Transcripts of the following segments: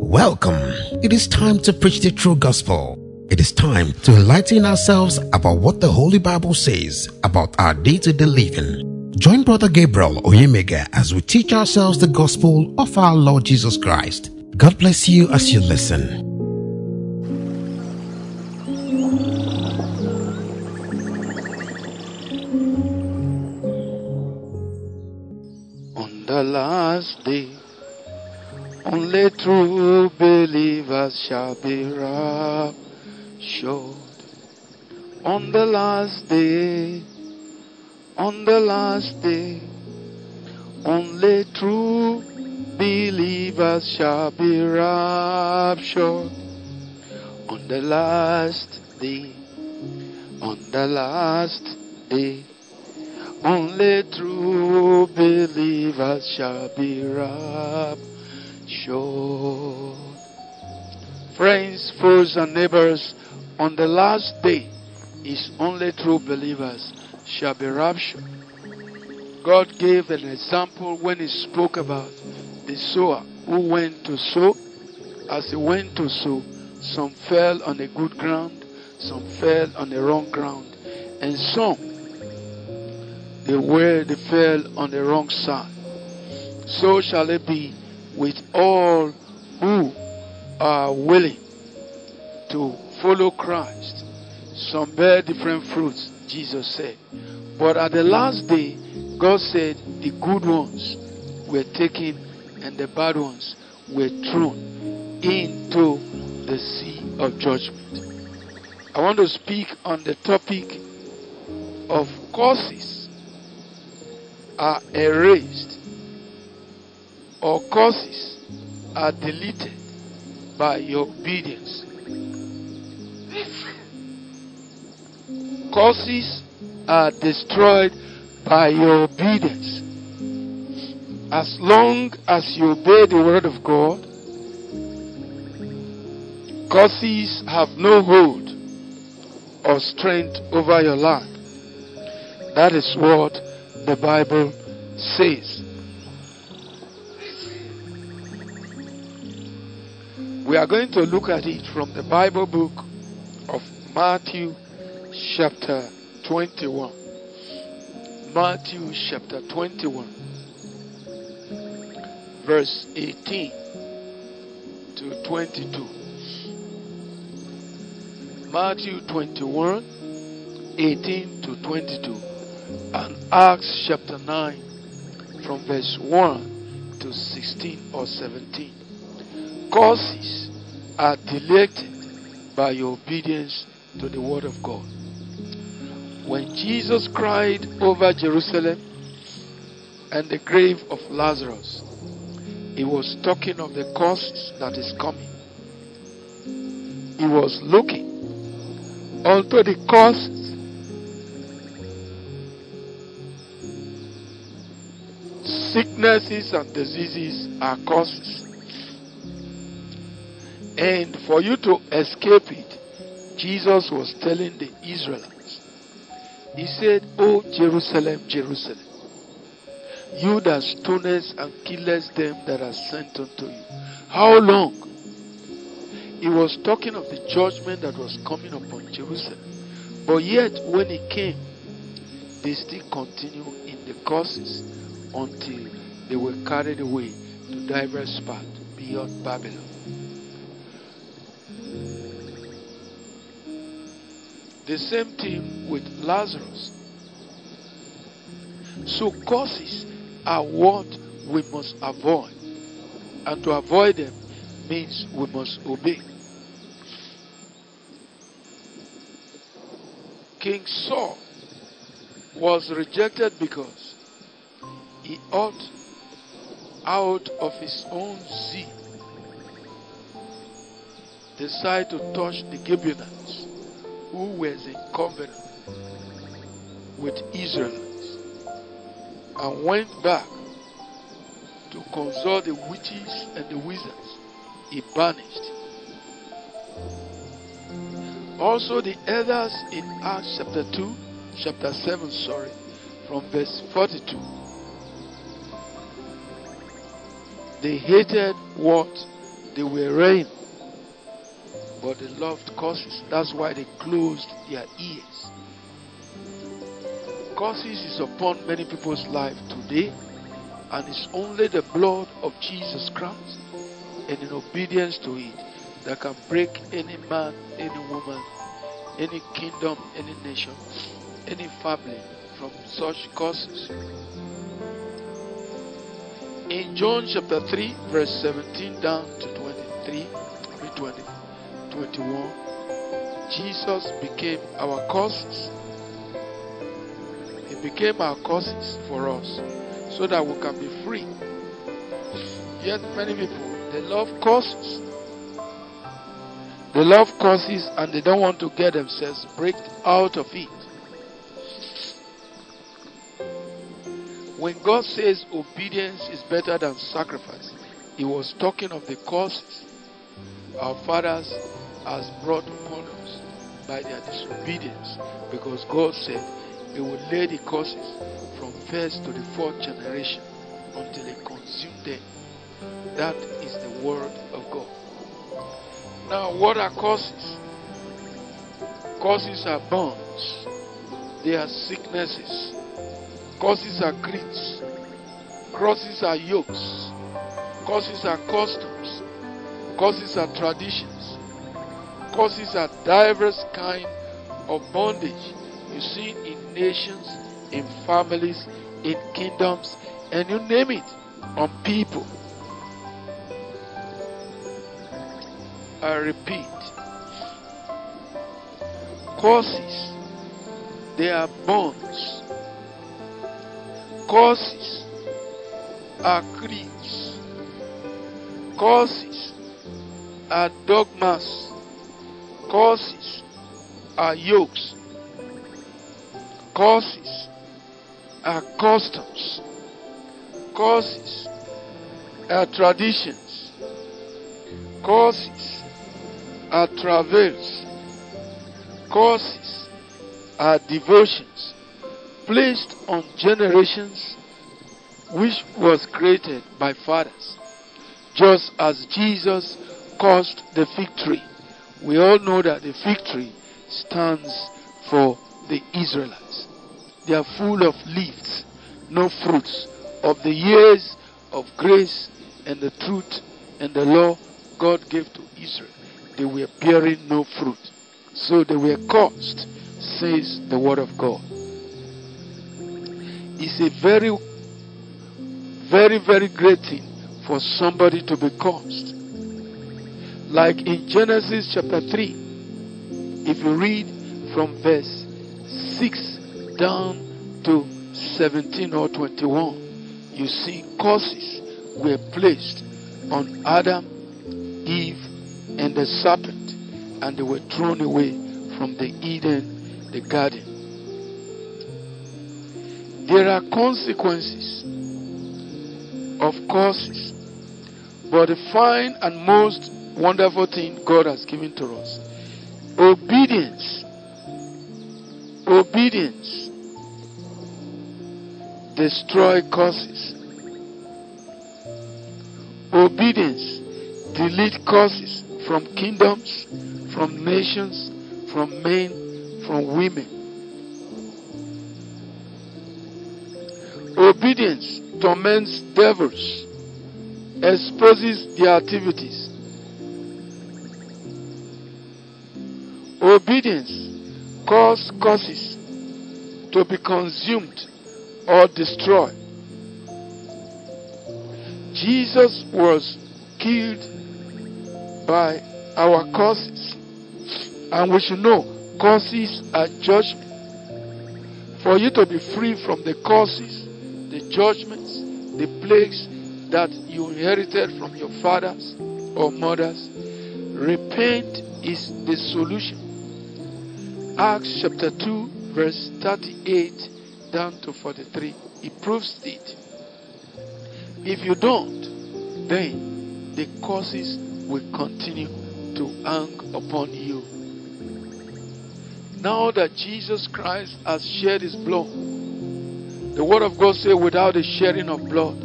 Welcome. It is time to preach the true gospel. It is time to enlighten ourselves about what the Holy Bible says about our day to day living. Join Brother Gabriel Oyemega as we teach ourselves the gospel of our Lord Jesus Christ. God bless you as you listen. The last day, only true believers shall be raptured. On the last day, on the last day, only true believers shall be raptured. On the last day, on the last day, only true believers shall be raptured. Friends, foes, and neighbors, on the last day, is only true believers shall be raptured. God gave an example when He spoke about the sower who went to sow. As he went to sow, some fell on the good ground, some fell on the wrong ground, and some they were they fell on the wrong side. So shall it be with all who are willing to follow Christ. Some bear different fruits, Jesus said. But at the last day, God said the good ones were taken and the bad ones were thrown into the sea of judgment. I want to speak on the topic of causes are erased or causes are deleted by your obedience. Causes are destroyed by your obedience. As long as you obey the word of God, causes have no hold or strength over your life. That is what the Bible says. We are going to look at it from the Bible book of Matthew, chapter 21. Matthew, chapter 21, verse 18 to 22. Matthew 21, 18 to 22. And Acts chapter 9, from verse 1 to 16 or 17 causes are deleted by your obedience to the word of God. When Jesus cried over Jerusalem and the grave of Lazarus, he was talking of the causes that is coming. He was looking unto the causes sicknesses and diseases are causes. And for you to escape it, Jesus was telling the Israelites, He said, O Jerusalem, Jerusalem, you that stonest and killest them that are sent unto you. How long? He was talking of the judgment that was coming upon Jerusalem. But yet, when he came, they still continue in the courses until they were carried away to diverse parts beyond Babylon. The same thing with Lazarus. So causes are what we must avoid. And to avoid them means we must obey. King Saul was rejected because he ought out of his own zeal decided to touch the Gibeonites who was in covenant with Israelites and went back to consult the witches and the wizards he banished. Also, the elders in Acts chapter 2, chapter 7, sorry, from verse 42. They hated what they were reigning, but they loved curses. That's why they closed their ears. Curses is upon many people's life today, and it's only the blood of Jesus Christ and in obedience to it that can break any man, any woman, any kingdom, any nation, any family from such curses. In John chapter 3, verse 17 down to 23, 20, 21, Jesus became our causes. He became our causes for us so that we can be free. Yet many people, they love causes. They love causes and they don't want to get themselves break out of it. When God says obedience is better than sacrifice, He was talking of the causes our fathers has brought upon us by their disobedience, because God said He will lay the causes from first to the fourth generation until He consumed them. That is the word of God. Now, what are causes? Causes are bonds, they are sicknesses, causes are creeds, causes are yokes, causes are customs, causes are traditions, causes are diverse kind of bondage you see in nations, in families, in kingdoms, and you name it, on people. I repeat, causes, they are bonds. Causes are creeds. Causes are dogmas. Causes are yokes. Causes are customs. Causes are traditions. Causes are travails. Causes are devotions placed on generations which was created by fathers. Just as Jesus caused the fig tree. We all know that the fig tree stands for the Israelites. They are full of leaves, no fruits. Of the years of grace and the truth and the law God gave to Israel, they were bearing no fruit. So they were cursed, says the word of God. It's a very, very, very great thing for somebody to be cursed. Like in Genesis chapter 3, if you read from verse 6 down to 17 or 21, you see curses were placed on Adam, Eve, and the serpent, and they were thrown away from the Eden, the garden. There are consequences of curses, but the fine and most wonderful thing God has given to us obedience. Obedience destroy curses. Obedience delete curses from kingdoms, from nations, from men, from women. Obedience torments devils, exposes their activities. Obedience causes causes to be consumed or destroyed. Jesus was killed by our causes, and we should know causes are judgment. For you to be free from the causes, the judgments, the plagues that you inherited from your fathers or mothers, repent is the solution. Acts chapter 2, verse 38 down to 43. It proves it. If you don't, then the causes will continue to hang upon you. Now that Jesus Christ has shed his blood The word of God says, without the shedding of blood,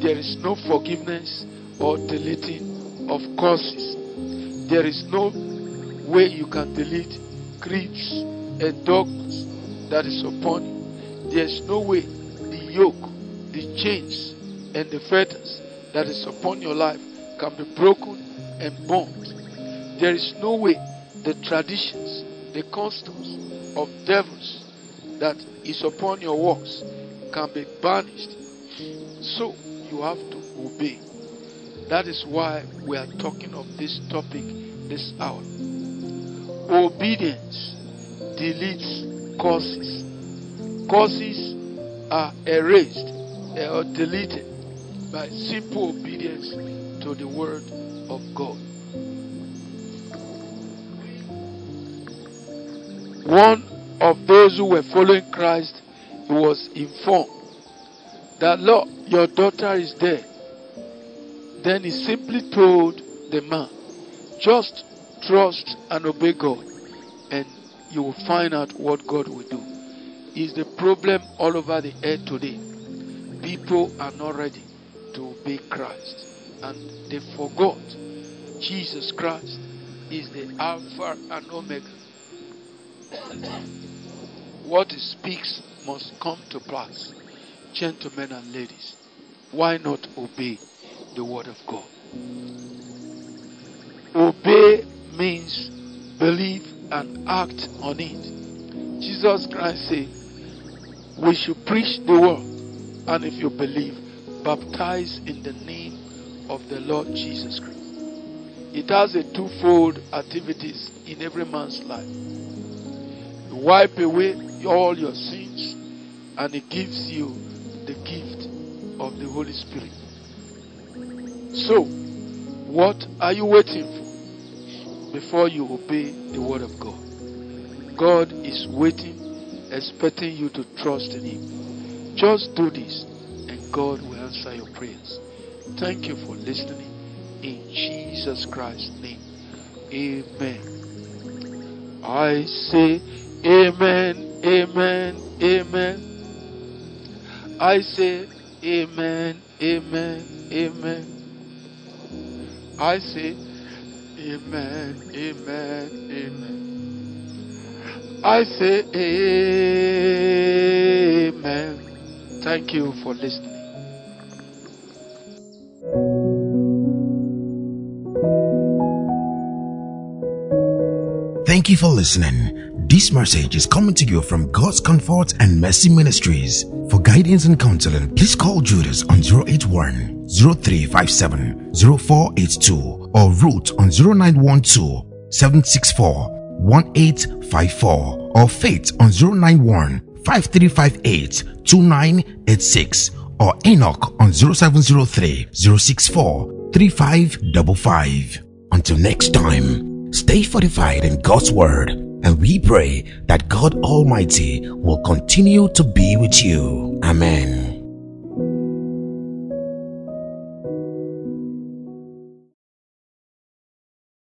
there is no forgiveness or deleting of curses. There is no way you can delete griefs and dogs that is upon you. There is no way the yoke, the chains, and the fetters that is upon your life can be broken and bound. There is no way the traditions, the customs of devils that is upon your works can be banished. So you have to obey. That is why we are talking of this topic this hour. Obedience deletes causes. Causes are erased or deleted by simple obedience to the word of God. One of those who were following Christ was informed that, Lord, your daughter is dead. Then he simply told the man, just trust and obey God, and you will find out what God will do. Is the problem all over the earth today? People are not ready to obey Christ, and they forgot Jesus Christ is the Alpha and Omega. What he speaks must come to pass. Gentlemen and ladies, why not obey the word of God? Obey means believe and act on it. Jesus Christ said, We should preach the word, and if you believe, baptize in the name of the Lord Jesus Christ. It has a twofold activities in every man's life. Wipe away all your sins, and it gives you the gift of the Holy Spirit. So, what are you waiting for before you obey the word of God? God is waiting, expecting you to trust in Him. Just do this, and God will answer your prayers. Thank you for listening. In Jesus Christ's name, Amen. I say, Amen, Amen, Amen. I say, Amen, Amen, Amen. I say, Amen, Amen, Amen. I say, Amen. Thank you for listening. Thank you for listening. This message is coming to you from God's Comfort and Mercy Ministries. For guidance and counseling, please call Judas on 081 0357 0482 or Ruth on 0912 764 1854 or Faith on 091 5358 2986 or Enoch on 0703 064 3555. Until next time, stay fortified in God's Word and we pray that God Almighty will continue to be with you. Amen.